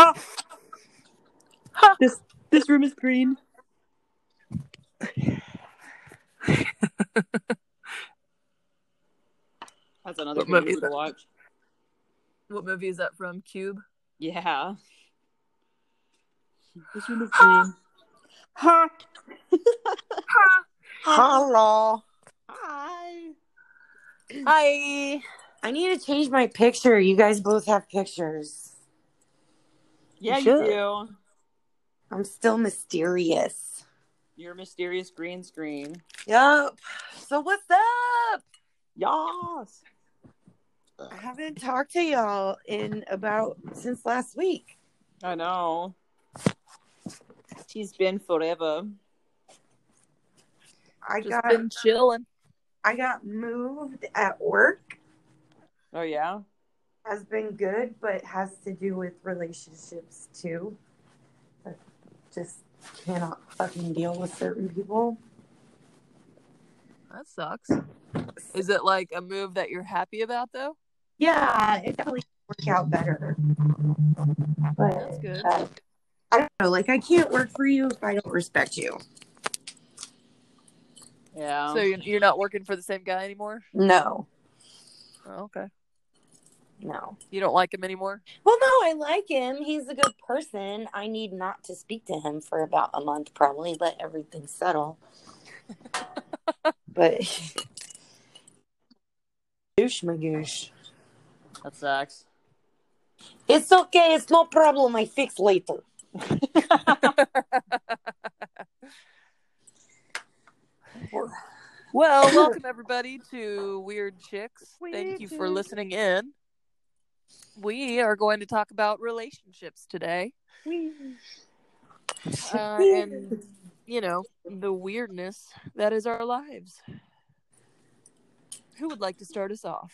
Ha! This this room is green. That's another What good movie movie is to that? watch. What movie is that from? Cube? Yeah. This room is green. Ha! Ha! Hello. Hi. Hi. I need to change my picture. You guys both have pictures. Yeah, You you, do. I'm still mysterious. You're mysterious green screen. Yup. So what's up? Yas. I haven't talked to y'all in about since last week. I know. She's been forever. I Just got been chilling. I got moved at work. Oh yeah. Has been good, but has to do with relationships too. I just cannot fucking deal with certain people. That sucks. Is it like a move that you're happy about though? Yeah, it definitely work out better. But That's good. uh, I don't know. Like I can't work for you if I don't respect you. Yeah. So you're, you're not working for the same guy anymore? No, Oh, okay. No. You don't like him anymore? Well, no, I like him. He's a good person. I need not to speak to him for about a month, probably. Let everything settle. but douche magoosh. that sucks. It's okay. It's no problem. I fix later. Well, welcome everybody to Weird Chicks. Thank you for listening in. We are going to talk about relationships today. Uh, and, you know, the weirdness that is our lives. Who would like to start us off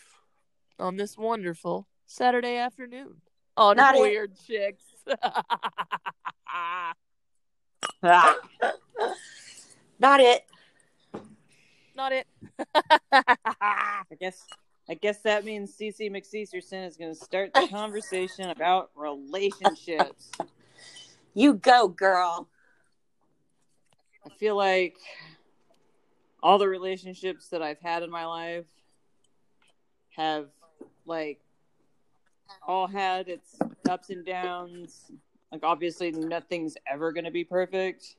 on this wonderful Saturday afternoon on Not it. Weird Chicks? Ah. Not it. Not it. I guess I guess that means CC McCeasterson is going to start the conversation about relationships. You go, girl. I feel like all the relationships that I've had in my life have like all had its ups and downs. Like obviously nothing's ever going to be perfect.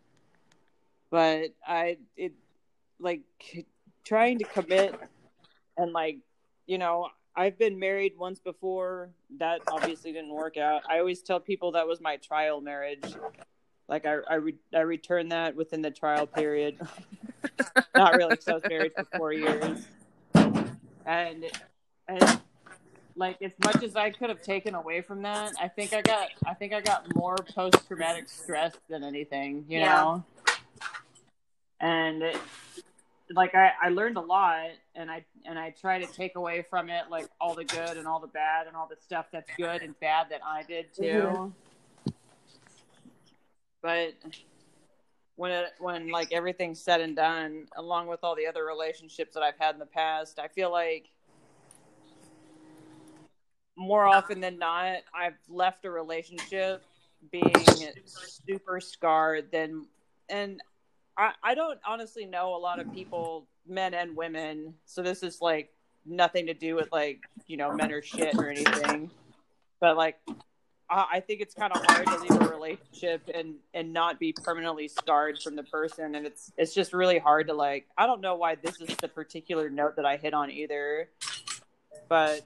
But I it like trying to commit and like you know, I've been married once before. That obviously didn't work out. I always tell people that was my trial marriage. Like I I, re- I returned that within the trial period. Not really, because I was married for four years, and and like as much as I could have taken away from that, I think I got I think I got more post traumatic stress than anything, you Yeah. know. And it, like I, I learned a lot, and I and I try to take away from it like all the good and all the bad and all the stuff that's good and bad that I did too. Mm-hmm. But when it when like everything's said and done, along with all the other relationships that I've had in the past, I feel like more often than not, I've left a relationship being super scarred than and I, I don't honestly know a lot of people, men and women, so this is like nothing to do with like, you know, men or shit or anything. But like I I think it's kind of hard to leave a relationship and and not be permanently scarred from the person, and it's it's just really hard to like. I don't know why this is the particular note that I hit on either, but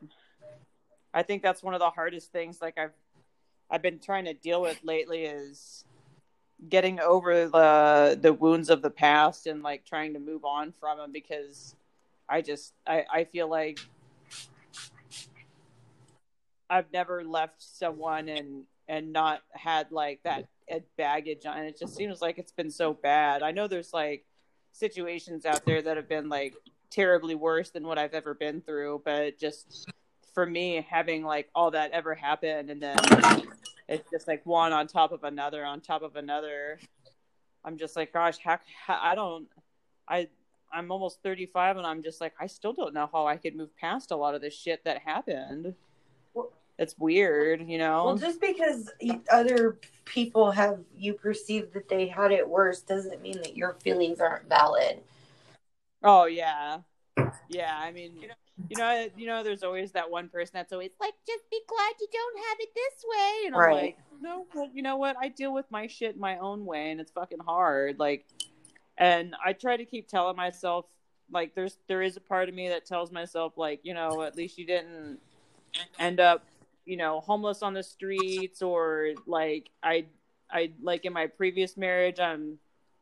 I think that's one of the hardest things. Like I've I've been trying to deal with lately is getting over the the wounds of the past and like trying to move on from them because I just I I feel like I've never left someone and and not had like that baggage on. It just seems like it's been so bad. I know there's like situations out there that have been like terribly worse than what I've ever been through, but just for me having like all that ever happened and then it's just like one on top of another on top of another. I'm just like, gosh, how, how I don't I I'm almost 35 and I'm just like I still don't know how I could move past a lot of this shit that happened it's weird, you know. Well, just because other people have you perceive that they had it worse doesn't mean that your feelings aren't valid. Oh yeah, yeah. I mean, you know, you know, you know, there's always that one person that's always like, just be glad you don't have it this way, and I'm Right. like, no, well, you know what? I deal with my shit my own way, and it's fucking hard. Like, and I try to keep telling myself, like, there's there is a part of me that tells myself, like, you know, at least you didn't end up, you know, homeless on the streets, or like I, I like in my previous marriage, I'm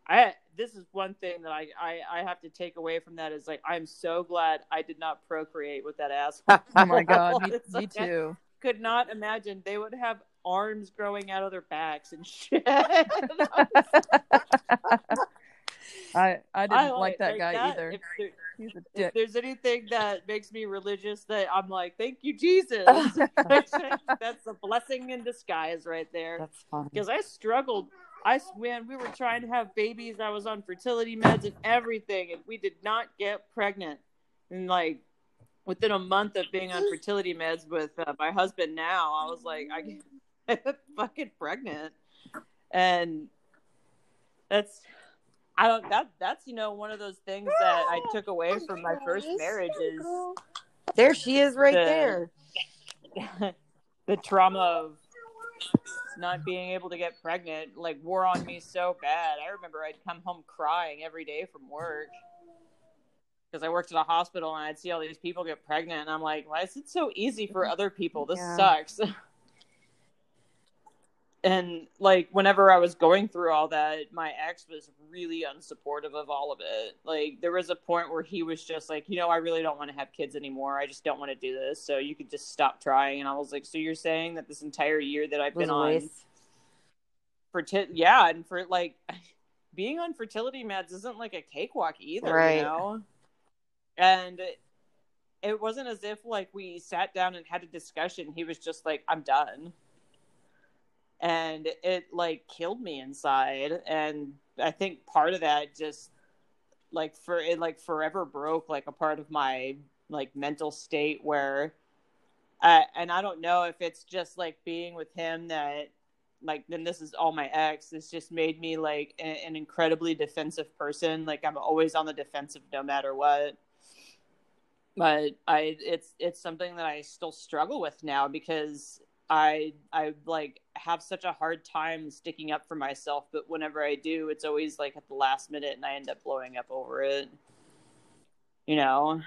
I this is one thing that I, I I have to take away from that is like I'm so glad I did not procreate with that asshole. Oh my god, me, me like, I too. could not imagine they would have arms growing out of their backs and shit. I I didn't I like, that guy that. either. If, there- if there's anything that makes me religious, that I'm like, thank you, Jesus. That's a blessing in disguise right there. That's fine. because I struggled. I when we were trying to have babies, I was on fertility meds and everything, and we did not get pregnant. And like within a month of being on fertility meds with uh, my husband, now I was like, I get fucking pregnant, and that's. I don't that that's you know one of those things that I took away from my first marriage is There she is, right The- there. the trauma of not being able to get pregnant like wore on me so bad. I remember I'd come home crying every day from work because I worked at a hospital and I'd see all these people get pregnant and I'm like, why is it so easy for mm-hmm. other people? This Yeah. sucks. and like whenever I was going through all that, my ex was really unsupportive of all of it. Like there was a point where he was just like, you know, I really don't want to have kids anymore. I just don't want to do this. So you could just stop trying. And I was like, so you're saying that this entire year that I've been on waste. ferti- yeah, and for like being on fertility meds isn't like a cakewalk either, Right. you know. And it, it wasn't as if like we sat down and had a discussion. He was just like, "I'm done," and it like killed me inside. And I think part of that just like for it like forever broke like a part of my like mental state where. And I don't know if it's just like being with him that like then this is all my ex this just made me like a- an incredibly defensive person like i'm always on the defensive no matter what but i it's it's something that i still struggle with now because i i like have such a hard time sticking up for myself but whenever i do it's always like at the last minute and i end up blowing up over it. You know?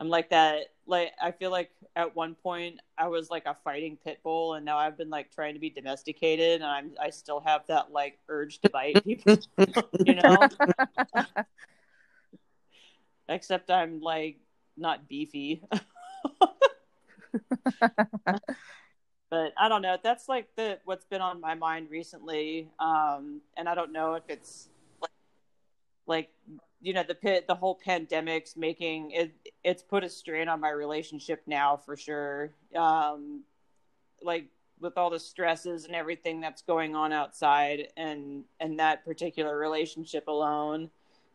I'm like that like i feel like at one point I was like a fighting pit bull, and now I've been like trying to be domesticated, and I'm I still have that like urge to bite people, you know. Except I'm like not beefy, but I don't know. That's like the what's been on my mind recently, um, and I don't know if it's like, like you know the pit the whole pandemic's making it it's put a strain on my relationship now for sure um like with all the stresses and everything that's going on outside and and that particular relationship alone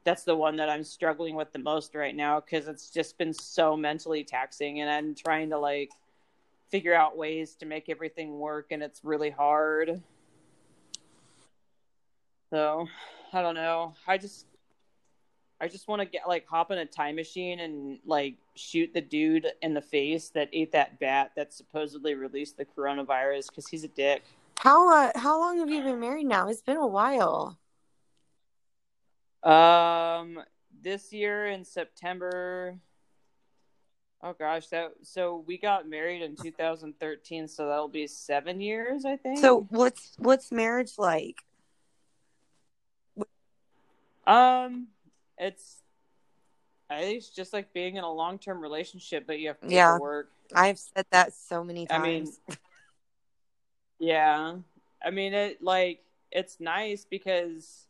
that's the one that i'm struggling with the most right now because it's just been so mentally taxing and i'm trying to like figure out ways to make everything work and it's really hard so i don't know i just I just want to get like hop in a time machine and like shoot the dude in the face that ate that bat that supposedly released the coronavirus because he's a dick. How uh, how long have you been married now? It's been a while. Um, this year in September. Oh gosh, that so we got married in 2013, so that'll be seven years, I think. So what's what's marriage like? um, it's I think it's just like being in a long term relationship, but you have Yeah. paperwork. I've said that so many I times. mean, Yeah. I mean it like it's nice because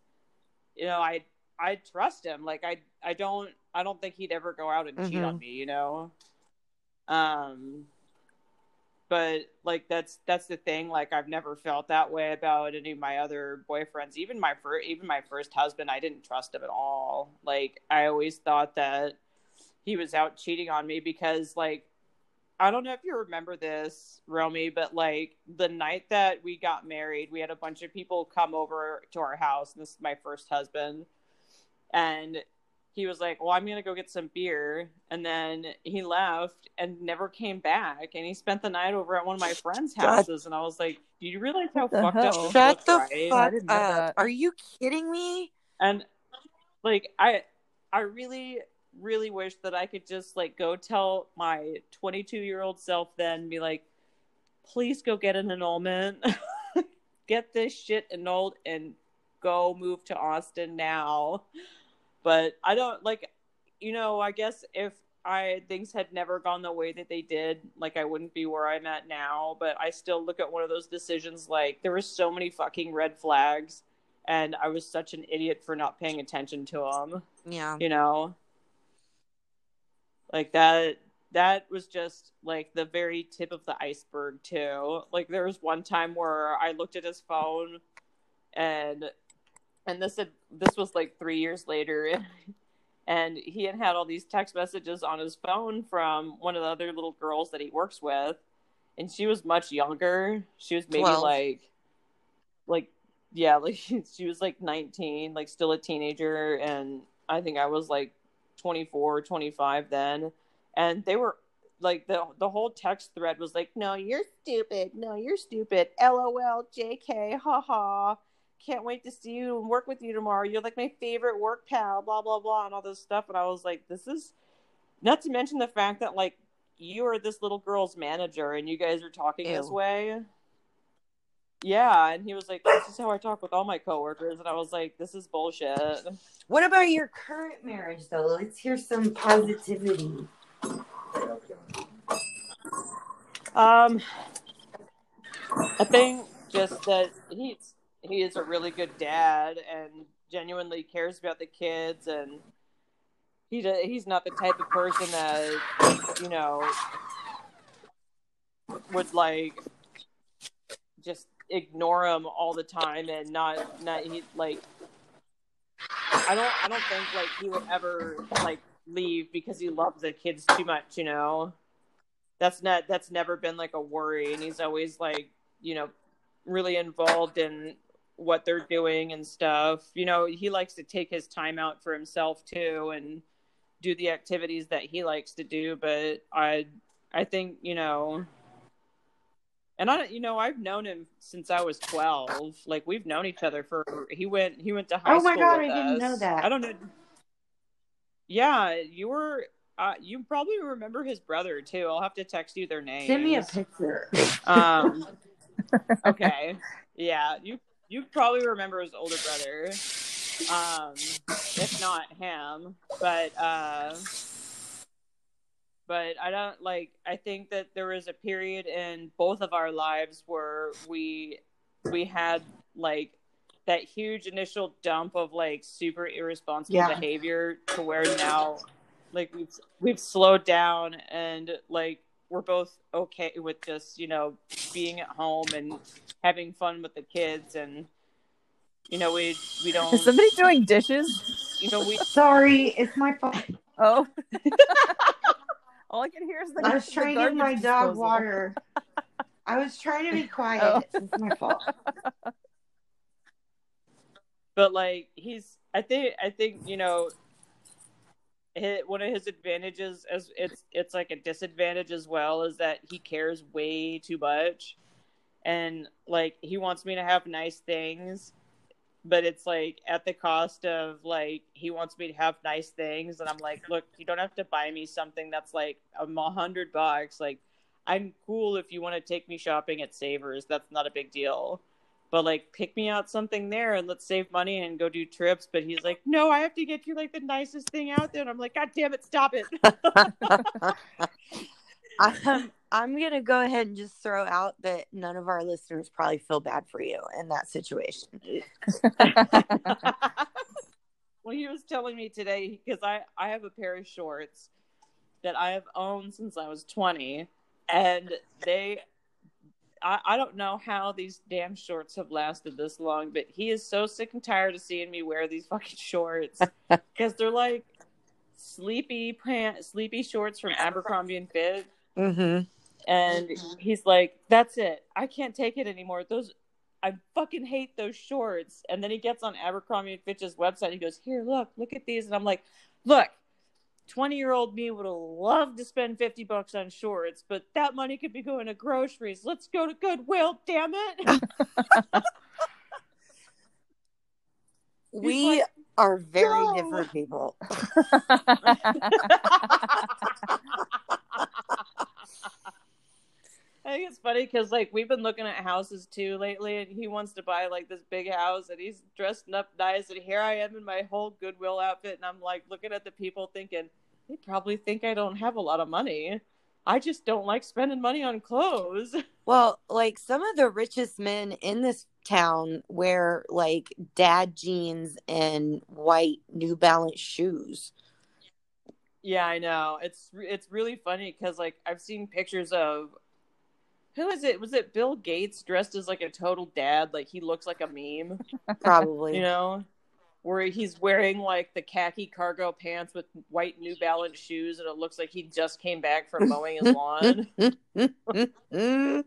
you know, I I trust him. Like I I don't I don't think he'd ever go out and cheat on Mhm. me, you know. Um but like that's that's the thing like I've never felt that way about any of my other boyfriends. Even my first even my first husband, I didn't trust him at all. Like I always thought that he was out cheating on me because like I don't know if you remember this, Romy, but like the night that we got married, we had a bunch of people come over to our house. And this is my first husband. And he was like, Well, I'm going to go get some beer. And then he left and never came back. And he spent the night over at one of my friends' houses. And I was like, Do you realize how the fucked hell? up Shut the right? Fuck up. Are you kidding me? and like i i really really wish that i could just like go tell my 22 year old self then be like please go get an annulment get this shit annulled and go move to austin now but i don't like you know i guess if i things had never gone the way that they did like i wouldn't be where i'm at now but i still look at one of those decisions like there were so many fucking red flags and I was such an idiot for not paying attention to them. Yeah. You know, like that. That was just like the very tip of the iceberg too. Like there was one time where I looked at his phone, and and this had this was like three years later, and he had had all these text messages on his phone from one of the other little girls that he works with, and she was much younger. She was maybe 12. like like yeah, like she was like 19, like still a teenager and I think I was like 24, 25 then. And they were like the the whole text thread was like, "No, you're stupid. No, you're stupid. LOL, JK. Haha. Can't wait to see you and work with you tomorrow. You're like my favorite work pal, blah blah blah and all this stuff." And I was like, "This is not to mention the fact that like you are this little girl's manager and you guys are talking this way." Yeah, and he was like, "This is how I talk with all my coworkers," and I was like, "This is bullshit." What about your current marriage, though? Let's hear some positivity. Um, I think just that he's he is a really good dad and genuinely cares about the kids, and he he's not the type of person that you know would like just ignore him all the time and not not he like I don't I don't think like he would ever like leave because he loves the kids too much, you know. That's not that's never been like a worry and he's always like, you know, really involved in what they're doing and stuff. You know, he likes to take his time out for himself too and do the activities that he likes to do, but I I think, you know, and I, you know, I've known him since I was twelve. Like we've known each other for. He went. He went to high school. Oh school. my God, I didn't know that. I don't know. Yeah, you were. Uh, you probably remember his brother too. I'll have to text you their names. Send me a picture. Um. okay. Yeah, you you probably remember his older brother. Um, if not him, but uh, but I don't like. I think that there was a period in both of our lives where we we had like that huge initial dump of like super irresponsible Yeah. behavior to where now like we've we've slowed down and like we're both okay with just you know being at home and having fun with the kids and you know we we don't Is somebody doing dishes? you know we Sorry, it's my fault. Oh. All I can hear is the. I was the trying to give my garbage dog disposal. water. I was trying to be oh. quiet. Oh. It's my fault. but like he's i think i think you know hi one of his advantages as it's it's like a disadvantage as well is that he cares way too much and like he wants me to have nice things but it's like at the cost of like he wants me to have nice things and i'm like look you don't have to buy me something that's like a hundred bucks. Like i'm cool if you want to take me shopping at savers. That's not a big deal. But like pick me out something there and let's save money and go do trips. But he's like no i have to get you like the nicest thing out there. And i'm like god damn it stop it. I'm, um, I'm going to go ahead and just throw out that none of our listeners probably feel bad for you in that situation. well he was telling me today because i i have a pair of shorts that i have owned since i was 20 and they I, I don't know how these damn shorts have lasted this long, but he is so sick and tired of seeing me wear these fucking shorts because they're like sleepy pant, sleepy shorts from Abercrombie and Fitch. Mm-hmm. And mm-hmm. he's like, "That's it. I can't take it anymore. Those, I fucking hate those shorts." And then he gets on Abercrombie and Fitch's website. And he goes, "Here, look, look at these." And I'm like, "Look, twenty year old me would have loved to spend fifty bucks on shorts, but that money could be going to groceries. Let's go to Goodwill. Damn it." We like, are very "No." different people. I think it's funny because like we've been looking at houses too lately, and he wants to buy like this big house, and he's dressed up nice, and here I am in my whole Goodwill outfit, and I'm like looking at the people thinking they probably think I don't have a lot of money. I just don't like spending money on clothes. Well, like some of the richest men in this town wear like dad jeans and white New Balance shoes. yeah, I know it's it's really funny because like I've seen pictures of who is it? Was it Bill Gates dressed as like a total dad? Like he looks like a meme. Probably. you know, where he's wearing like the khaki cargo pants with white New Balance shoes, and it looks like he just came back from mowing his lawn.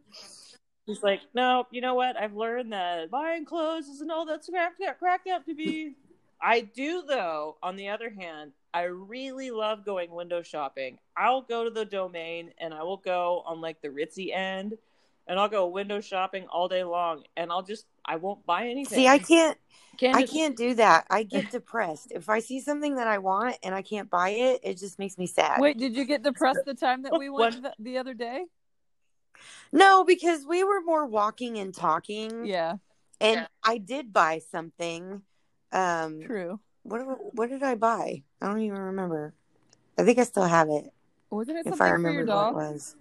He's like, no, you know what? I've learned that buying clothes isn't all that's cracked up to be. I do, though. On the other hand, I really love going window shopping. I'll go to the domain and I will go on like the ritzy end, and I'll go window shopping all day long, and I'll just I won't buy anything. See, I can't Can't I can't do that. I get depressed. If I see something that I want and I can't buy it, it just makes me sad. Wait, did you get depressed the time that we went the, the other day? No, because we were more walking and talking. Yeah, And I did buy something. Um true. What what did I buy? I don't even remember. I think I still have it. Wasn't it if I remember what it was.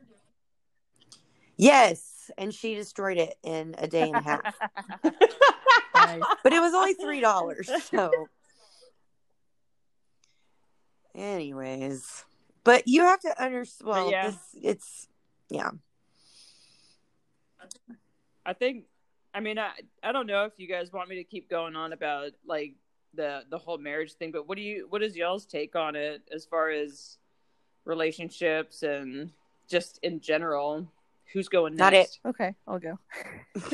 Yes, and she destroyed it in a day and a half. Nice. but it was only three dollars. So, anyways, but you have to understand. Well, yeah. this it's yeah. I think I mean I I don't know if you guys want me to keep going on about like the the whole marriage thing, but what do you what is y'all's take on it as far as relationships and just in general? Who's going Not next? Okay, I'll go.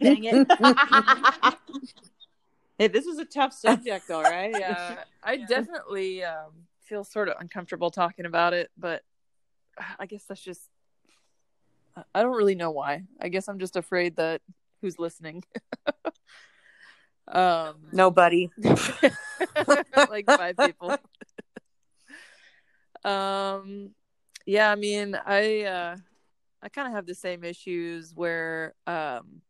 Dang it. hey, this is a tough subject, all right? Yeah, I definitely um, feel sort of uncomfortable talking about it, but I guess that's just. I don't really know why. I guess I'm just afraid that who's listening. Um, Nobody. like five people. um, yeah, I mean, I uh, I kind of have the same issues where um,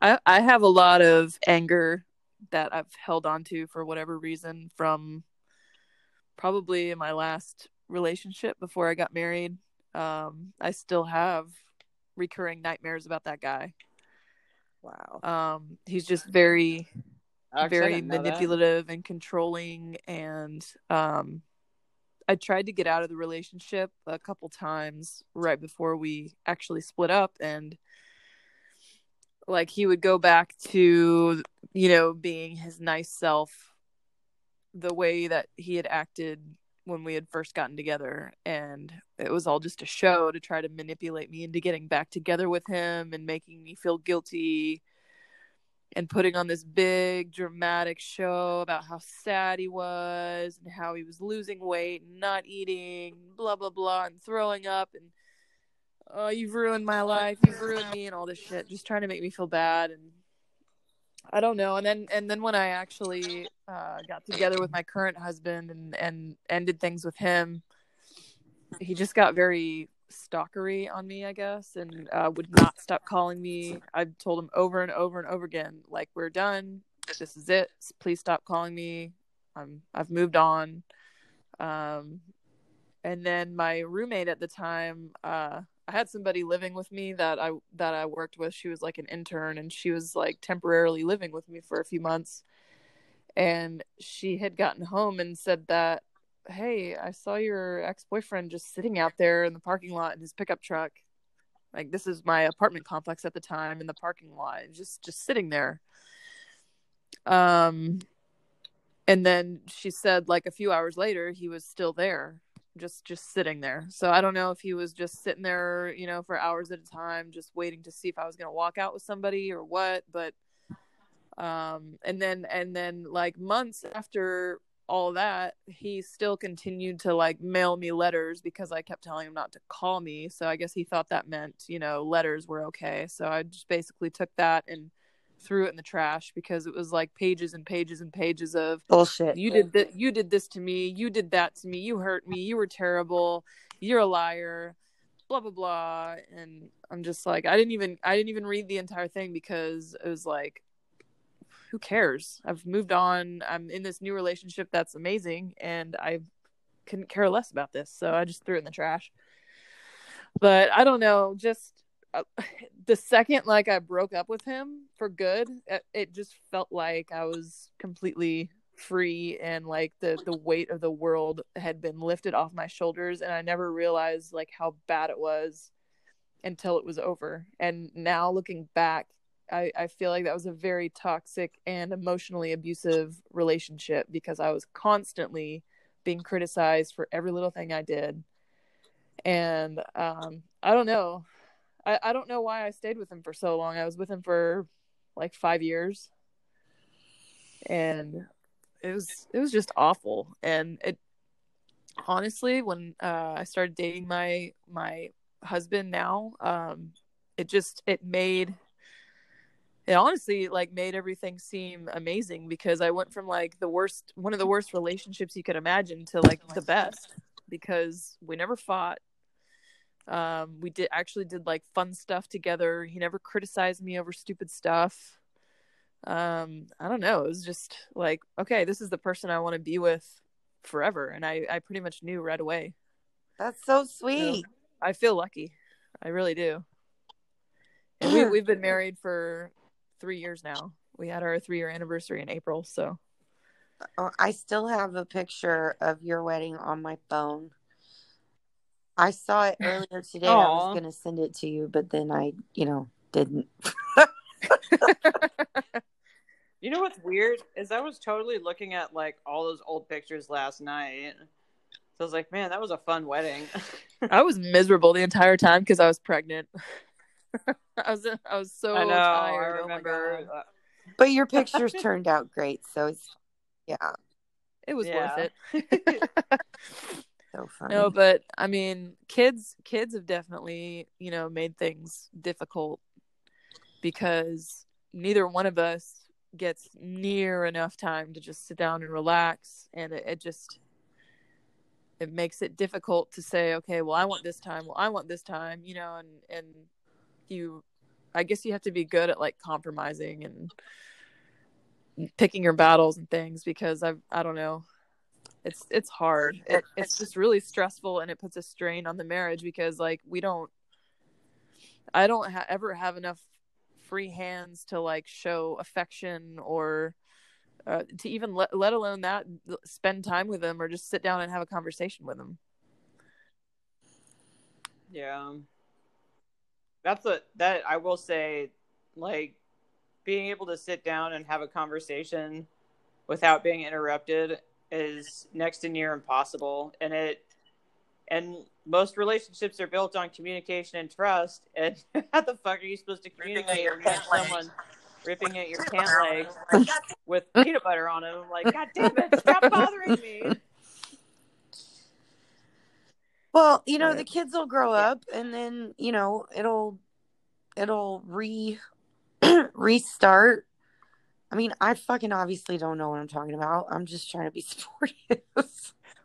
I I have a lot of anger that I've held on to for whatever reason from probably in my last relationship before I got married. Um, I still have recurring nightmares about that guy. Wow. Um, he's just very Alex, I very didn't that. manipulative and controlling and um I tried to get out of the relationship a couple times right before we actually split up and like he would go back to you know being his nice self the way that he had acted when we had first gotten together and it was all just a show to try to manipulate me into getting back together with him and making me feel guilty and putting on this big dramatic show about how sad he was and how he was losing weight and not eating blah blah blah and throwing up and oh you've ruined my life you've ruined me and all this shit just trying to make me feel bad and i don't know and then and then when i actually uh, got together with my current husband and and ended things with him he just got very stalkery on me, I guess, and uh, would not stop calling me. I've told him over and over and over again, like we're done. This is it. Please stop calling me. I'm I've moved on. Um, and then my roommate at the time, uh, I had somebody living with me that I that I worked with. She was like an intern, and she was like temporarily living with me for a few months. And she had gotten home and said that hey, I saw your ex boyfriend just sitting out there in the parking lot in his pickup truck. Like this is my apartment complex at the time in the parking lot, just just sitting there. Um, and then she said like a few hours later he was still there, just just sitting there. So I don't know if he was just sitting there, you know, for hours at a time, just waiting to see if I was going to walk out with somebody or what. But um, and then and then like months after all that, he still continued to like mail me letters because I kept telling him not to call me. So I guess he thought that meant you know letters were okay. So I just basically took that and threw it in the trash because it was like pages and pages and pages of bullshit. You did that. You did this to me. You did that to me. You hurt me. You were terrible. You're a liar. Blah blah blah. And I'm just like, I didn't even. I didn't even read the entire thing because it was like, who cares? I've moved on. I'm in this new relationship that's amazing, and I couldn't care less about this. So I just threw it in the trash. But I don't know. Just the second like I broke up with him for good, it, it just felt like I was completely free and like the the weight of the world had been lifted off my shoulders and I never realized like how bad it was until it was over. And now looking back, I, I feel like that was a very toxic and emotionally abusive relationship because I was constantly being criticized for every little thing I did. And um, I don't know. I, I don't know why I stayed with him for so long. I was with him for like five years. And it was it was just awful. And it honestly when uh, I started dating my my husband now, um, it just it made it honestly like made everything seem amazing because I went from like the worst one of the worst relationships you could imagine to like the best because we never fought um, we did actually did like fun stuff together. He never criticized me over stupid stuff. Um, I don't know. It was just like, okay, this is the person I want to be with forever, and I I pretty much knew right away. That's so sweet. I feel lucky. I really do. And we we've been married for three years now. We had our three year anniversary in April, so. Oh, I still have a picture of your wedding on my phone. I saw it earlier today. Aww. I was going to send it to you, but then I, you know, didn't. you know what's weird is I was totally looking at like all those old pictures last night. So I was like, man, that was a fun wedding. I was miserable the entire time because I was pregnant. I was I was so I know, tired. I oh remember. Oh but your pictures turned out great, so it's yeah. It was yeah. worth it. So funny. No, but I mean, kids kids have definitely, you know, made things difficult because neither one of us gets near enough time to just sit down and relax and it, it just it makes it difficult to say okay well i want this time well i want this time you know and and you i guess you have to be good at like compromising and picking your battles and things because i i don't know it's it's hard. It, it's just really stressful and it puts a strain on the marriage because like we don't I don't ha- ever have enough free hands to like show affection or uh, to even let let alone that spend time with them or just sit down and have a conversation with them. Yeah. That's a that I will say like being able to sit down and have a conversation without being interrupted is next to near impossible. And it and most relationships are built on communication and trust. And how the fuck are you supposed to communicate when you have someone ripping at your pant legs with peanut butter on them like god damn it. Stop bothering me. Well you know the kids will grow up and then you know it'll it'll re restart I mean, I fucking obviously don't know what I'm talking about. I'm just trying to be supportive.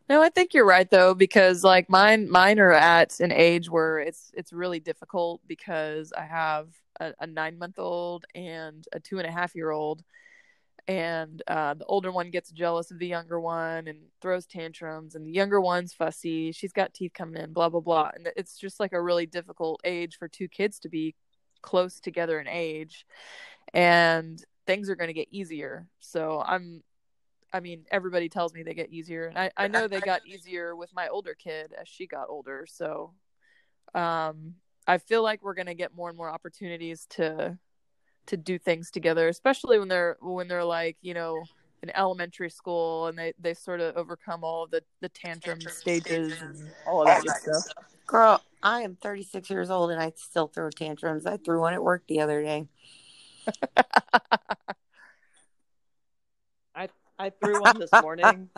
no, I think you're right though, because like mine, mine are at an age where it's it's really difficult because I have a, a nine month old and a two and a half year old, and uh, the older one gets jealous of the younger one and throws tantrums, and the younger one's fussy. She's got teeth coming in, blah blah blah, and it's just like a really difficult age for two kids to be close together in age and things are going to get easier. So I'm, I mean, everybody tells me they get easier, and I, I know they got easier with my older kid as she got older. So, um, I feel like we're going to get more and more opportunities to, to do things together, especially when they're when they're like you know in elementary school and they they sort of overcome all of the the tantrum stages and all of that good stuff. Girl, I am 36 years old and I still throw tantrums. I threw one at work the other day. I I threw one this morning.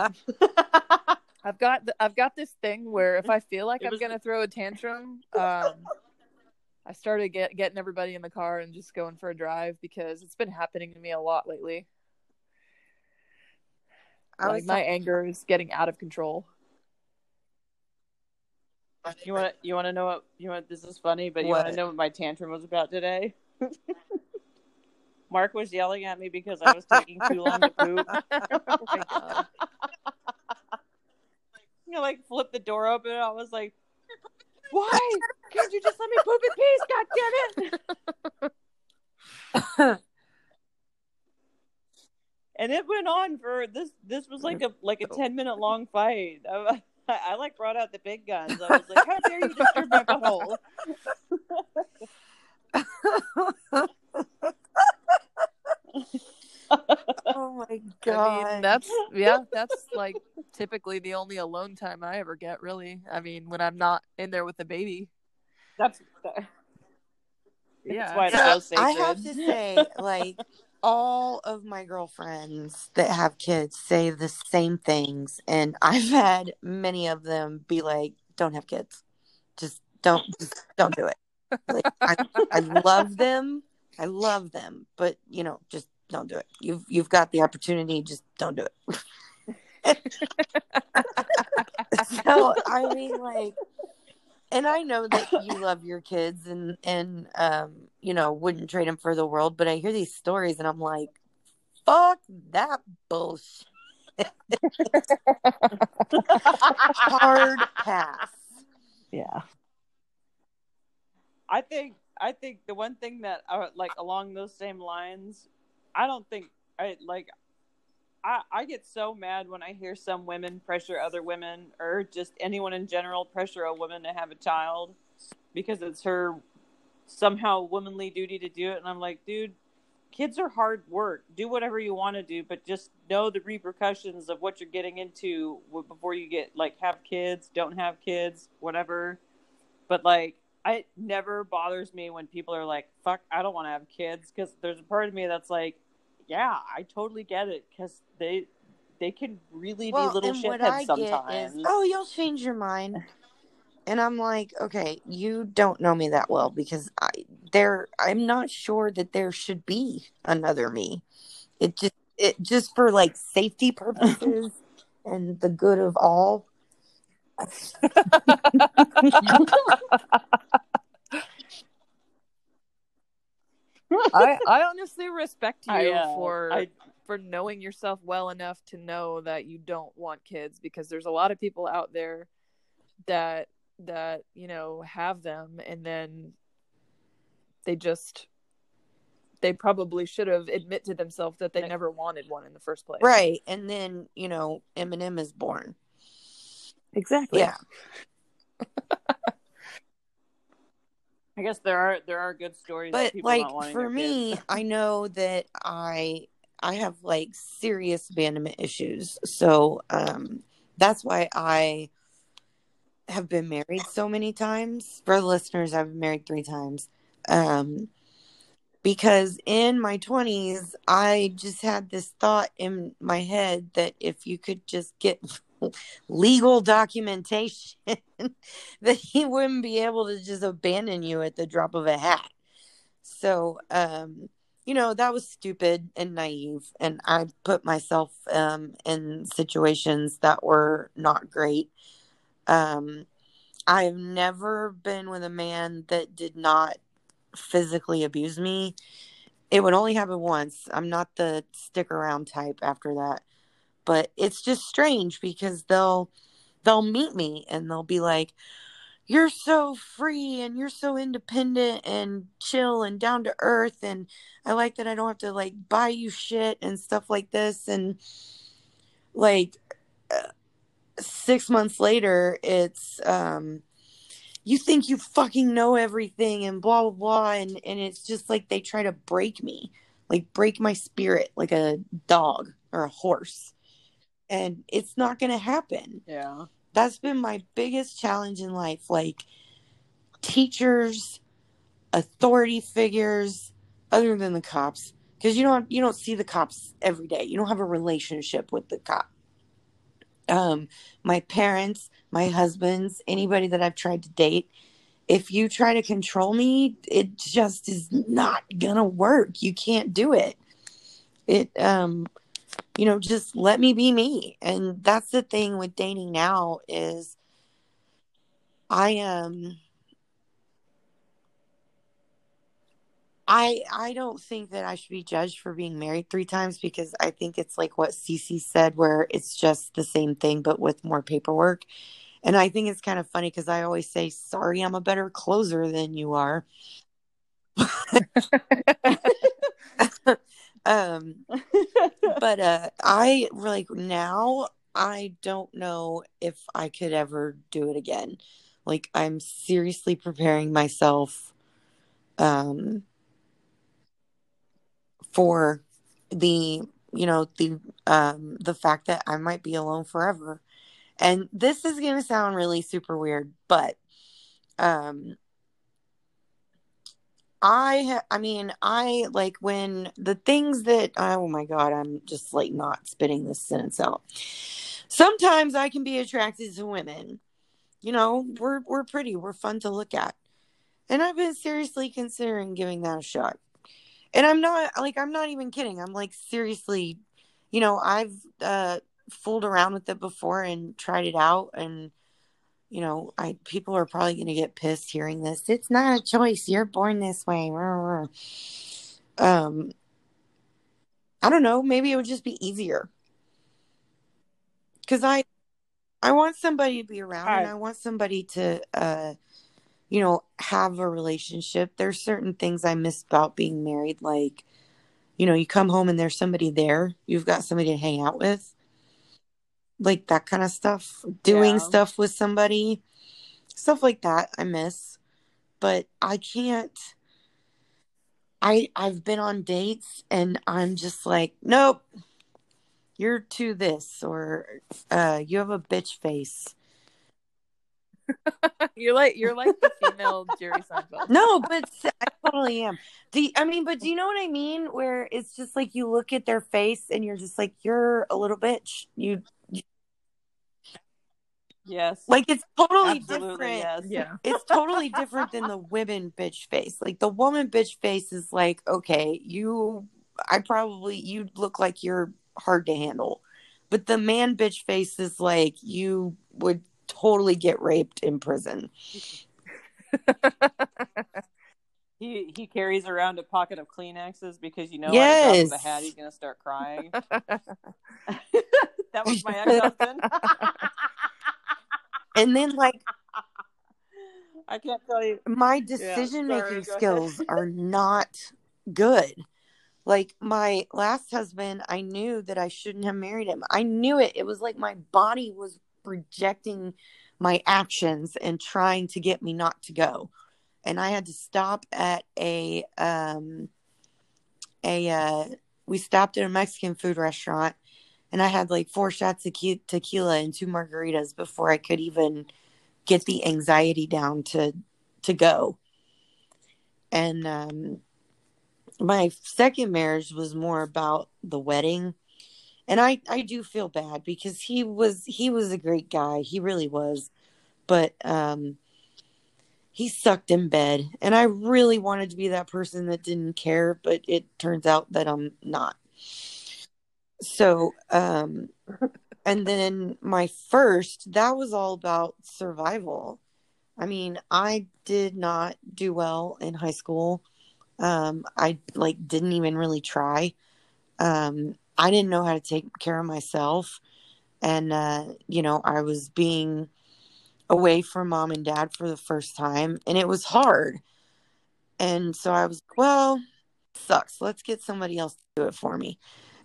I've got th- I've got this thing where if I feel like It I'm was- gonna throw a tantrum, um, I started get getting everybody in the car and just going for a drive because it's been happening to me a lot lately. I like was my anger is getting out of control. You want you want to know what you want? This is funny, but you want to know what my tantrum was about today? Mark was yelling at me because I was taking too long to poop. oh. You know, like flip the door open. I was like, "Why can't you just let me poop in peace? God damn it!" And it went on for this. This was like a like a oh. ten minute long fight. I, I, I like brought out the big guns. I was like, "How dare you disturb my butthole?" oh my god. I mean, that's yeah, that's like typically the only alone time I ever get. Really, I mean, when I'm not in there with the baby. That's that's Yeah, why it's So, so. I have to say, like, all of my girlfriends that have kids say the same things, and I've had many of them be like, "Don't have kids, just don't, just don't do it." Like, I, I love them, I love them, but you know, just don't do it. You've you've got the opportunity, just don't do it. so I mean, like, and I know that you love your kids and and um you know wouldn't trade them for the world, but I hear these stories and I'm like, fuck that bullshit. Hard pass. yeah. I think I think the one thing that uh, like along those same lines, I don't think I like I I get so mad when I hear some women pressure other women or just anyone in general pressure a woman to have a child because it's her somehow womanly duty to do it and I'm like, dude, kids are hard work. Do whatever you want to do, but just know the repercussions of what you're getting into before you get like have kids, don't have kids, whatever. But like it never bothers me when people are like, "Fuck, I don't want to have kids," because there's a part of me that's like, "Yeah, I totally get it," because they they can really Well, be little shitheads sometimes. is, oh, you'll change your mind. And I'm like, okay, you don't know me that well because I there I'm not sure that there should be another me. It just it just for like safety purposes and the good of all. I I honestly respect you I, uh, for I- for knowing yourself well enough to know that you don't want kids because there's a lot of people out there that that you know have them and then they just they probably should have admit to themselves that they never wanted one in the first place. Right. And then, you know, Eminem is born. Exactly. Yeah. I guess there are there are good stories. but people like not for me i know that i i have like serious abandonment issues so um that's why i have been married so many times for the listeners i've been married three times um because in my 20s i just had this thought in my head that if you could just get legal documentation that he wouldn't be able to just abandon you at the drop of a hat. So um you know that was stupid and naive and i put myself um in situations that were not great. Um i've never been with a man that did not physically abuse me. It would only happen once. I'm not the stick around type after that but it's just strange because they'll they'll meet me and they'll be like you're so free and you're so independent and chill and down to earth and i like that i don't have to like buy you shit and stuff like this and like uh, 6 months later it's um you think you fucking know everything and blah blah blah and and it's just like they try to break me like break my spirit like a dog or a horse. And it's not going to happen. Yeah. That's been my biggest challenge in life. Like teachers, authority figures, other than the cops, because you don't you don't see the cops every day. You don't have a relationship with the cop. Um, my parents, my husbands, anybody that I've tried to date, if you try to control me, it just is not gonna work. You can't do it. It um you know, just let me be me. And that's the thing with dating now is I am I I don't think that I should be judged for being married three times because I think it's like what Cece said where it's just the same thing but with more paperwork. And I think it's kind of funny because I always say, sorry, I'm a better closer than you are. um, but uh, I like now, I don't know if I could ever do it again. Like, I'm seriously preparing myself um, for the, you know, the, um, the fact that I might be alone forever and this is going to sound really super weird, but um I I mean, I like when the things that oh my god, I'm just like not spitting this sentence out. Sometimes I can be attracted to women. You know, we're we're pretty, we're fun to look at. And I've been seriously considering giving that a shot. And I'm not like I'm not even kidding. I'm like seriously, you know, I've uh fooled around with it before and tried it out and you know, I people are probably going to get pissed hearing this. It's not a choice. You're born this way. Um I don't know, maybe it would just be easier. Cuz I I want somebody to be around and I want somebody to uh you know, have a relationship. There's certain things I miss about being married like you know, you come home and there's somebody there. You've got somebody to hang out with like that kind of stuff doing yeah. stuff with somebody stuff like that i miss but i can't i i've been on dates and i'm just like nope you're to this or uh you have a bitch face you're like you're like the female Jerry Seinfeld. No, but I totally am. Do you, I mean, but do you know what I mean? Where it's just like you look at their face and you're just like, you're a little bitch. You Yes. Like it's totally Absolutely, different. Yes. Yeah. It's totally different than the women bitch face. Like the woman bitch face is like, okay, you I probably you look like you're hard to handle. But the man bitch face is like you would totally get raped in prison. he he carries around a pocket of Kleenexes because you know yes. the hat he's gonna start crying. that was my ex husband and then like I can't tell you my decision making yeah, skills are not good. Like my last husband, I knew that I shouldn't have married him. I knew it. It was like my body was rejecting my actions and trying to get me not to go. And I had to stop at a um a uh we stopped at a Mexican food restaurant and I had like four shots of tequila and two margaritas before I could even get the anxiety down to to go. And um, my second marriage was more about the wedding, and I I do feel bad because he was he was a great guy, he really was, but um, he sucked in bed, and I really wanted to be that person that didn't care, but it turns out that I'm not so um and then my first that was all about survival. I mean i did not do well in high school. Um i like didn't even really try. Um i didn't know how to take care of myself. And uh you know i was being away from mom and dad for the first time and it was hard. And so i was well sucks. Let's get somebody else to do it for me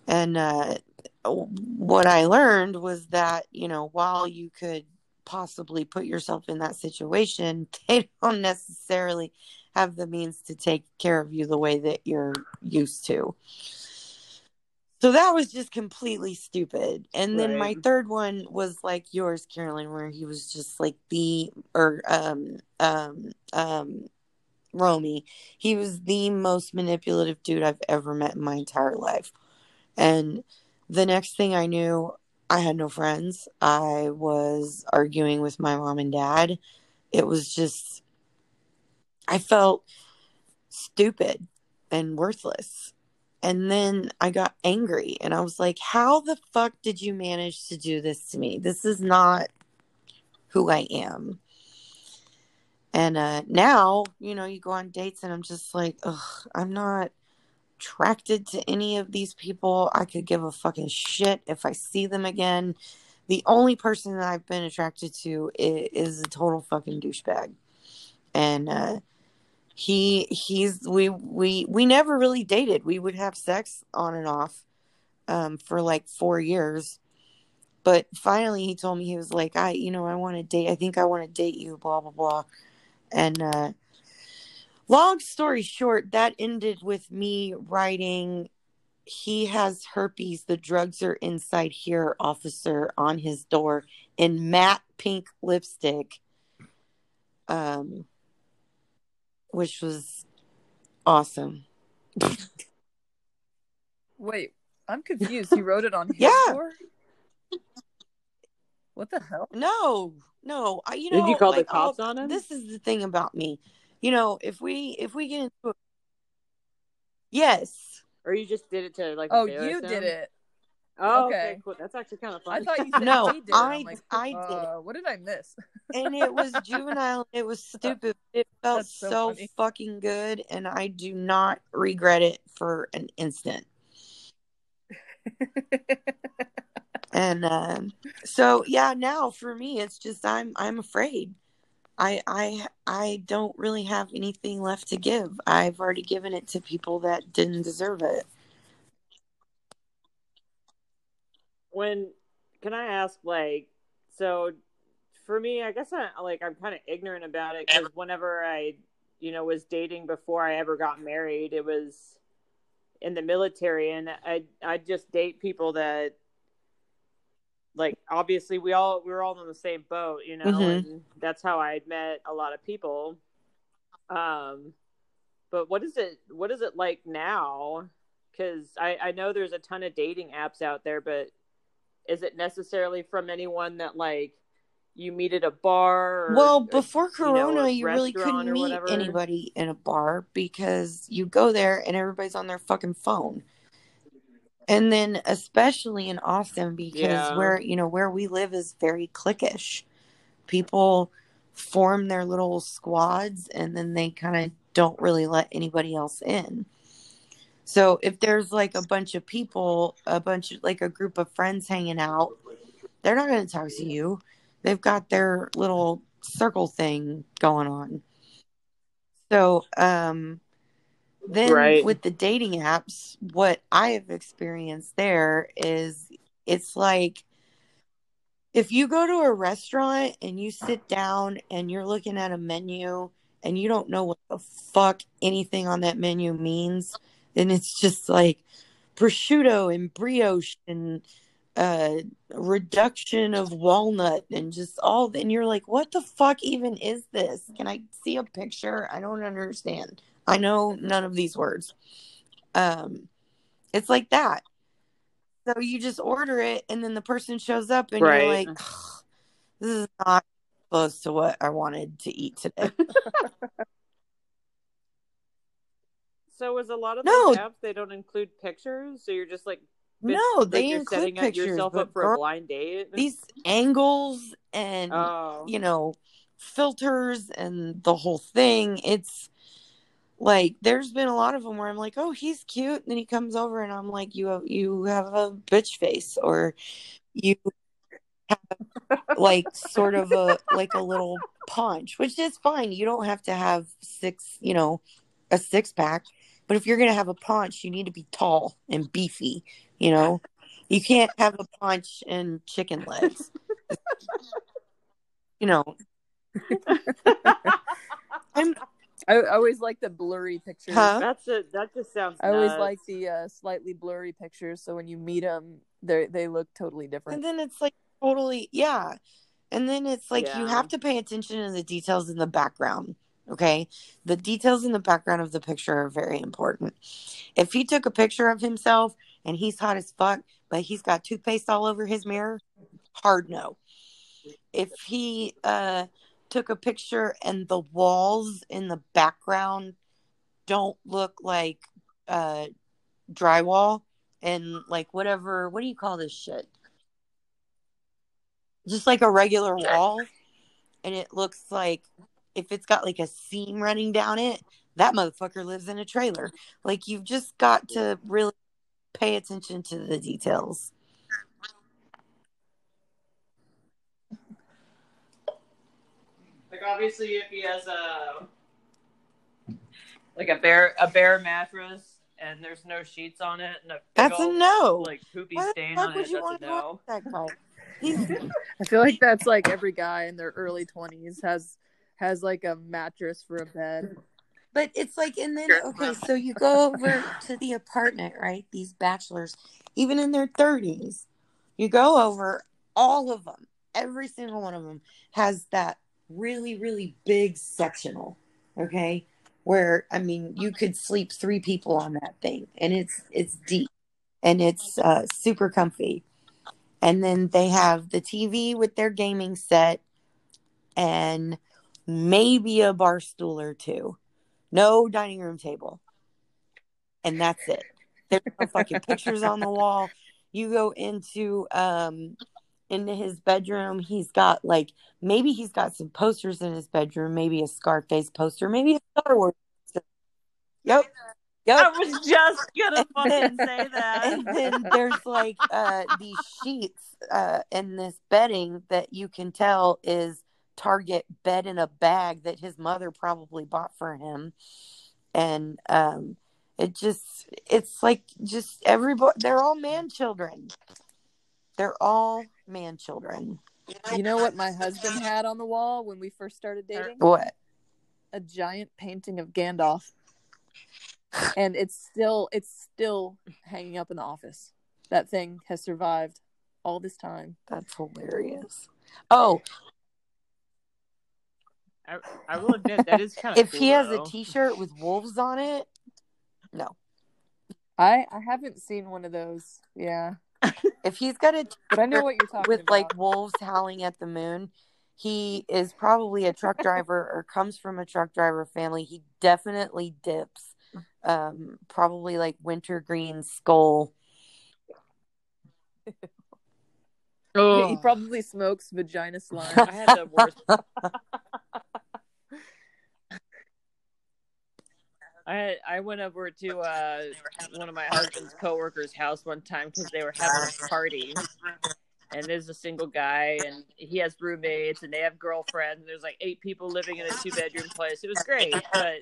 and uh, what I learned was that, you know, while you could possibly put yourself in that situation, they don't necessarily have the means to take care of you the way that you're used to. So that was just completely stupid. And then my third one was like yours, Carolyn, where he was just like the or um um um Romy. He was the most manipulative dude I've ever met in my entire life. And the next thing I knew, I had no friends. I was arguing with my mom and dad. It was just I felt stupid and worthless. And then I got angry and I was like, How the fuck did you manage to do this to me? This is not who I am. And uh, now, you know, you go on dates and I'm just like, Ugh, I'm not attracted to any of these people. I could give a fucking shit if I see them again. The only person that I've been attracted to is, is a total fucking douchebag. And uh, he he's we we we never really dated we would have sex on and off um for like four years but finally he told me he was like i you know i want to date i think i want to date you blah blah blah and uh long story short that ended with me writing he has herpes the drugs are inside here officer on his door in matte pink lipstick um which was awesome. Wait, I'm confused. You wrote it on his Yeah. door? What the hell? No, no, I you know, Did know you call the cops I'll- on him? This is the thing about me. You know, if we if we get into a Yes. Or you just did it to like. Oh, embarrass you did it. Oh, Okay. okay. cool. That's actually kind of fun. I thought you said No, did it. I- I'm like, I did uh, What did I miss? And it was juvenile, it was stupid. It felt That's so so, fucking good and I do not regret it for an instant. And um, so yeah, now for me it's just I'm I'm afraid. I I I don't really have anything left to give. I've already given it to people that didn't deserve it. when can I ask like so for me I guess I like I'm kind of ignorant about it because whenever I you know was dating before I ever got married it was in the military and I I just date people that like obviously we all we were all in the same boat you know Mhm. and that's how I met a lot of people um but what is it what is it like now because I, I know there's a ton of dating apps out there but is it necessarily from anyone that like you meet at a bar or, well, or, before you know, Corona, you, really couldn't meet whatever? anybody in a bar because you go there and everybody's on their fucking phone. And then especially in Austin because Yeah. where you know where we live is very cliquish. People form their little squads and then they kind of don't really let anybody else in. So if there's like a bunch of people, a bunch of like a group of friends hanging out, they're not going to talk to you. They've got their little circle thing going on. So, um, then Right. with the dating apps, what I have experienced there is it's like if you go to a restaurant and you sit down and you're looking at a menu and you don't know what the fuck anything on that menu means, then it's just like prosciutto and brioche and uh reduction of walnut and just all and you're like what the fuck even is this? Can i see a picture? I don't understand i know none of these words. Um it's like that. So you just order it and then the person shows up and Right. you're like "Ugh, this is not close to what i wanted to eat today. So is a lot of No. those apps they don't include pictures? So you're just like no like they you're include setting pictures yourself up for girl, a blind date? these angles and oh. you know filters and the whole thing it's like there's been a lot of them where i'm like oh he's cute and then he comes over and i'm like you have you have a bitch face or you have like sort of a like a little punch which is fine. You don't have to have six you know a six pack but if you're gonna have a punch you need to be tall and beefy you know? You can't have a punch and chicken legs. You know? I'm I, I always like the blurry pictures. Huh? That's it. That just sounds. I always nuts. like the uh, slightly blurry pictures, so when you meet them, they they look totally different. And then it's like totally, yeah. And then it's like you have to pay attention to the details in the background. Okay. The details in the background of the picture are very important. If he took a picture of himself and he's hot as fuck, but he's got toothpaste all over his mirror, hard no. If he uh, took a picture and the walls in the background don't look like uh, drywall and like whatever, what do you call this shit? Just like a regular wall, and it looks like if it's got like a seam running down it, that motherfucker lives in a trailer. Like you've just got to really pay attention to the details. Like obviously, if he has a like a bare a bare mattress and there's no sheets on it and a big That's a no. like poopy Why stain on would it, you that's want a no. that guy? I feel like that's like every guy in their early twenties has has like a mattress for a bed. But it's like, and then, okay, so you go over to the apartment, right? These bachelors, even in their 30s, you go over all of them, every single one of them has that really, really big sectional, okay? Where, I mean, you could sleep three people on that thing, and it's it's deep and it's uh, super comfy. And then they have the TV with their gaming set and maybe a bar stool or two no dining room table and that's it there's no fucking pictures on the wall you go into um into his bedroom. He's got like maybe he's got some posters in his bedroom maybe a scarface poster maybe a star wars poster. yep I was just gonna fucking say that. and then there's like uh these sheets uh and this bedding that you can tell is target bed in a bag that his mother probably bought for him. And um it just it's like just everybody they're all man children they're all man children You know what my husband had on the wall when we first started er, dating? what A giant painting of Gandalf. And it's still it's still hanging up in the office. That thing has survived all this time. that's hilarious oh I, I will admit that is kind of. if he has a t-shirt with wolves on it no I I haven't seen one of those. Yeah. If he's got a But I know what you're talking with about. like wolves howling at the moon. He is probably a truck driver or comes from a truck driver family. He definitely dips. Um, probably like wintergreen Skoal. Oh, he probably smokes vagina slime. I had the worst. I I went over to uh, one of my husband's coworkers' house one time because they were having a party, and there's a single guy, and he has roommates, and they have girlfriends. And there's like eight people living in a two bedroom place. It was great, but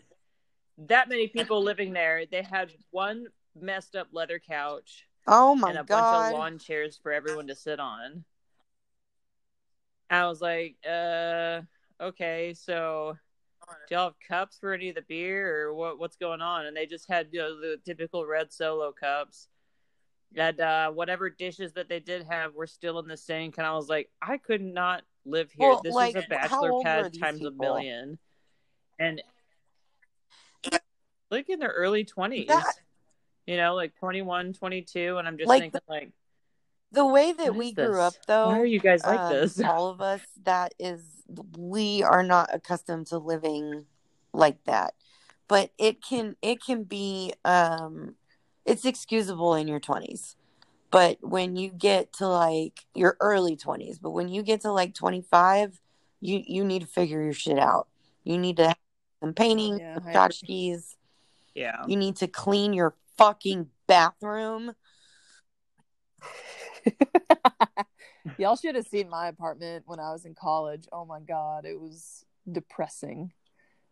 that many people living there, they had one messed up leather couch Oh my and a bunch of lawn chairs for everyone to sit on. I was like, uh, okay, so do y'all have cups for any of the beer or what? What's going on? And they just had you know, the typical red solo cups. And uh, whatever dishes that they did have were still in the sink, and I was like, I could not live here. Well, this like, is a bachelor pad times a million, and like in their early twenties, you know, like 21, 22, and I'm just Like thinking like, The way that we is grew this? up though, why are you guys like um, this? all of us, that is we are not accustomed to living like that. But it can it can be um it's excusable in your 20s. But when you get to like your early 20s, but when you get to like 25, you you need to figure your shit out. You need to have some painting, Yeah, some tchotchkes. Yeah. You need to clean your fucking bathroom. Y'all should have seen my apartment when I was in college. Oh my god, it was depressing.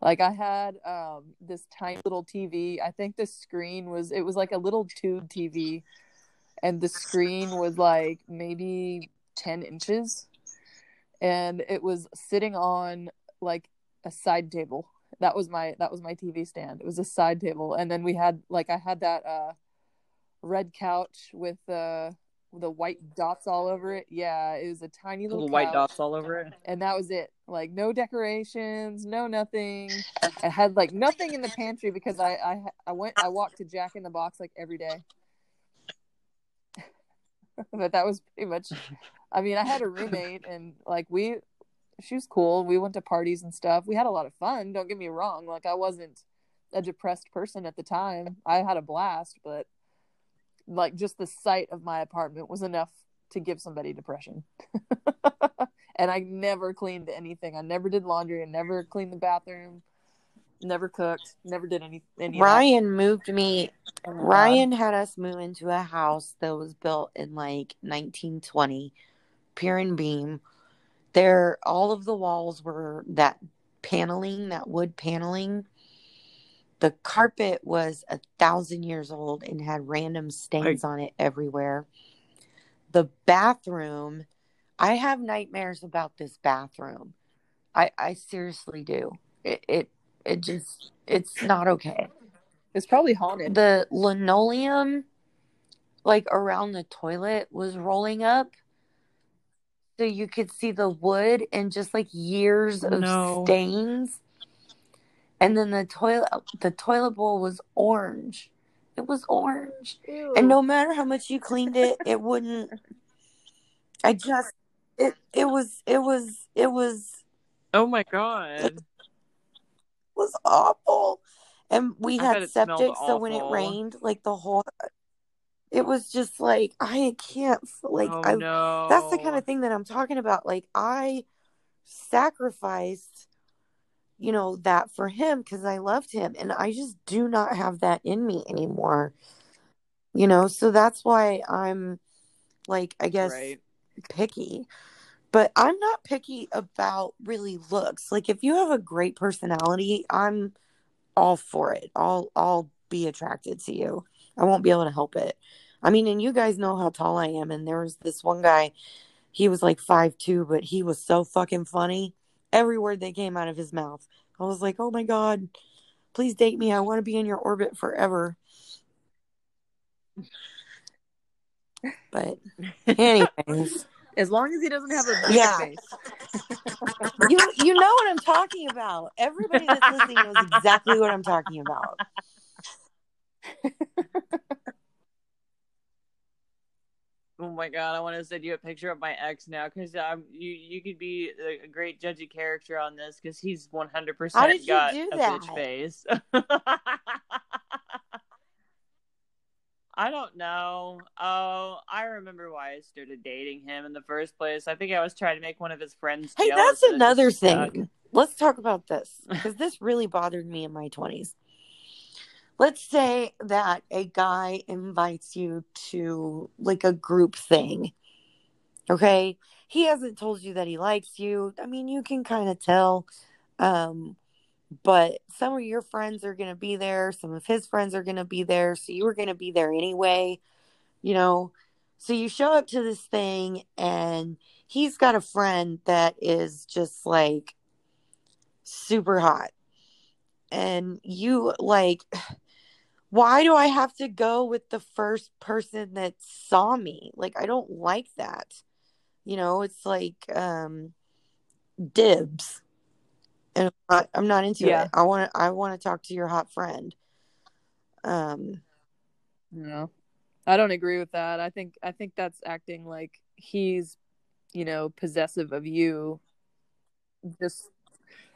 Like I had um this tiny little TV. I think the screen was it was like a little tube TV and the screen was like maybe 10 inches and it was sitting on like a side table That was my that was my TV stand. It was a side table, and then we had like I had that uh red couch with the the white dots all over it. Yeah, it was a tiny little, Little white dots all over it. and that was it. Like no decorations, no nothing. I had like nothing in the pantry because I I I went I walked to Jack in the Box like every day. but that was pretty much. I mean, I had a roommate, and like we, she was cool. We went to parties and stuff. We had a lot of fun. Don't get me wrong. Like I wasn't a depressed person at the time. I had a blast, but like just the sight of my apartment was enough to give somebody depression. and I never cleaned anything. I never did laundry. I never cleaned the bathroom. Never cooked. Never did any. any. Ryan moved me. Oh. Ryan had us move into a house that was built in like 1920, pier and beam. There, all of the walls were that paneling, that wood paneling. The carpet was a thousand years old and had random stains on it everywhere. The bathroom, I have nightmares about this bathroom. I, I seriously do. It, it, it just, it's not okay It's probably haunted. the linoleum like around the toilet was rolling up so you could see the wood and just like years of No. stains and then the toilet the toilet bowl was orange it was orange and no matter how much you cleaned it it wouldn't i just it it was it was it was Oh my god. was awful. And we I had septic, so when it rained, like the whole, it was just like I can't like oh I. no. That's the kind of thing that I'm talking about. Like I sacrificed, you know, that for him because I loved him, and I just do not have that in me anymore. You know, so that's why I'm like, I guess Right. picky. But I'm not picky about really looks. Like if you have a great personality, I'm all for it. I'll I'll be attracted to you. I won't be able to help it. I mean, and you guys know how tall I am and there was this one guy, he was like five two, but he was so fucking funny. Every word that came out of his mouth. I was like, "Oh my god, please date me. I want to be in your orbit forever." But anyways, As long as he doesn't have a Yeah. face. you you know what I'm talking about. Everybody that's listening knows exactly what I'm talking about. Oh my god, I want to send you a picture of my ex now because um, you you could be a, great judgy character on this because he's one hundred How percent did you got do a that? bitch face. I don't know. Oh, I remember why I started dating him in the first place. I think I was trying to make one of his friends. Hey, that's and it just another stuck. thing. Let's talk about this because this really bothered me in my 20s. Let's say that a guy invites you to like a group thing. Okay? He hasn't told you that he likes you. I mean, you can kind of tell. Um but some of your friends are going to be there, some of his friends are going to be there, so you were going to be there anyway, you know. So you show up to this thing and he's got a friend that is just like super hot. And you like why do I have to go with the first person that saw me? Like I don't like that. You know, it's like um dibs. And I'm not, I'm not into Yeah. it. I want to I want to talk to your hot friend. Um No, I don't agree with that. I think I think that's acting like he's, you know, possessive of you. Just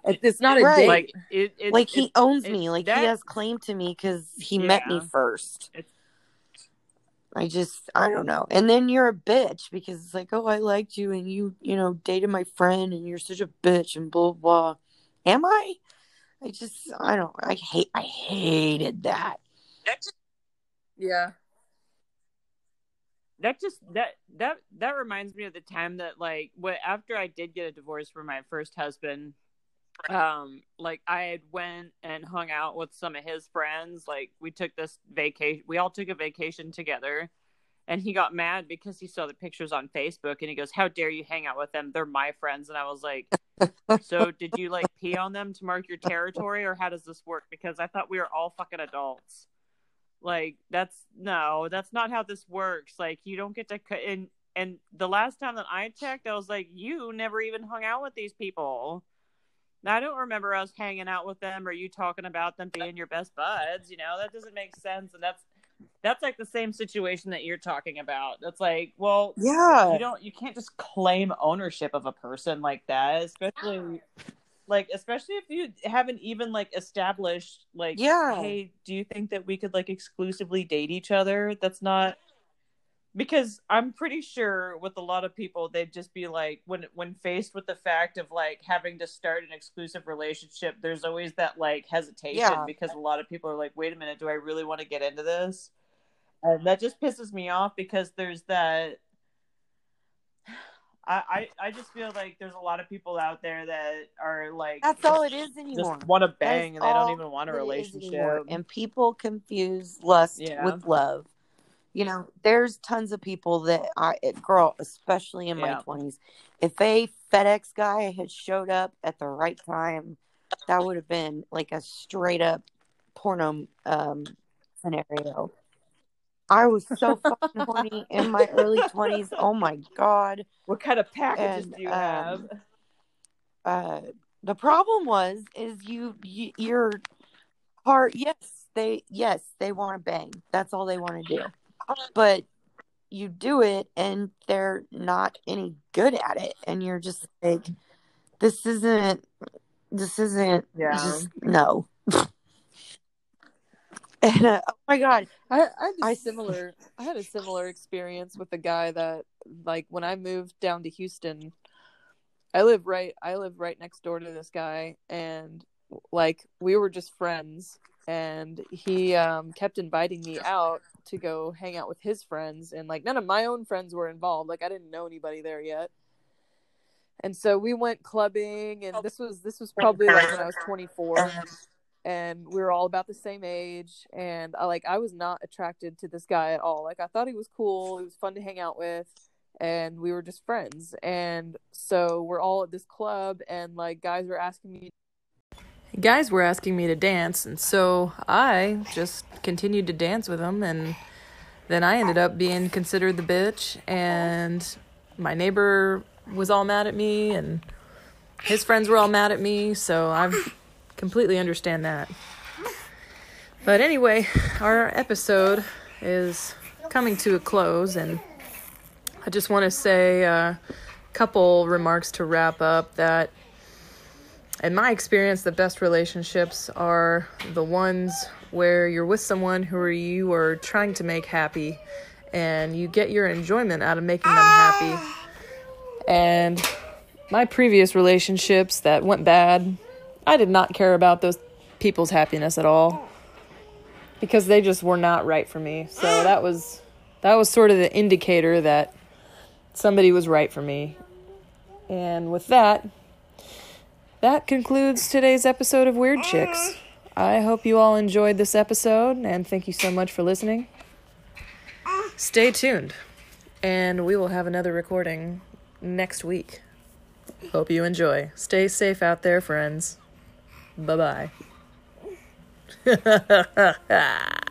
it's not a Right. date. Like it, it like he owns it- me. Like that- he has claim to me because he met me first. It's- i just i don't know. And then you're a bitch because it's like oh i liked you and you you know dated my friend and you're such a bitch and blah blah blah. Am i? I just i don't i hate i hated that. Yeah. that just that that that reminds me of the time that like what after I did get a divorce from my first husband um like I had went and hung out with some of his friends like we took this vacation we all took a vacation together and he got mad because he saw the pictures on Facebook and he goes, "How dare you hang out with them? They're my friends." And I was like, "So did you like pee on them to mark your territory, or how does this work?" Because I thought we were all fucking adults. Like that's no, that's not how this works. Like you don't get to cut and and the last time that I checked, I was like, "You never even hung out with these people." I don't remember us hanging out with them or you talking about them being your best buds. You know, that doesn't make sense. And that's that's like the same situation that you're talking about. That's like, well, Yeah. you don't, you can't just claim ownership of a person like that, especially like, especially if you haven't even like established like, Yeah. hey, do you think that we could like exclusively date each other? That's not because I'm pretty sure with a lot of people they'd just be like when when faced with the fact of like having to start an exclusive relationship there's always that like hesitation Yeah. because a lot of people are like wait a minute do I really want to get into this and that just pisses me off because there's that I, I I just feel like there's a lot of people out there that are like That's all it is anymore. just want to bang That's and they don't even want a that it is relationship. And people confuse lust Yeah. with love. You know, there's tons of people that I, girl, especially in my 20s, if a FedEx guy had showed up at the right time, that would have been like a straight up porno um, scenario. I was so fucking horny in my early 20s. Oh my God. what kind of packages And, do you um, have uh the problem was is you, you your heart yes they yes they want to bang that's all they want to do but you do it and they're not any good at it. And you're just like this isn't this isn't Yeah. just no. And uh, oh my god. I, I had a I- similar I had a similar experience with a guy that like when I moved down to Houston I live right I live right next door to this guy and like we were just friends and he um kept inviting me out to go hang out with his friends and like none of my own friends were involved like I didn't know anybody there yet and so we went clubbing and this was this was probably like when I was 24 and we were all about the same age and I like I was not attracted to this guy at all. Like I thought he was cool, he was fun to hang out with and we were just friends. And so we're all at this club and like guys were asking me guys were asking me to dance and so I just continued to dance with them and then I ended up being considered the bitch and my neighbor was all mad at me and his friends were all mad at me, so I completely understand that. But anyway, our episode is coming to a close, and I just want to say a couple remarks to wrap up that, in my experience, the best relationships are the ones where you're with someone who you are trying to make happy, and you get your enjoyment out of making them happy. And my previous relationships that went bad, I did not care about those people's happiness at all because they just were not right for me. So that was that was sort of the indicator that somebody was right for me. And with that, that concludes today's episode of Weird Chicks. I hope you all enjoyed this episode and thank you so much for listening. Stay tuned and we will have another recording next week. Hope you enjoy. Stay safe out there, friends. Bye bye.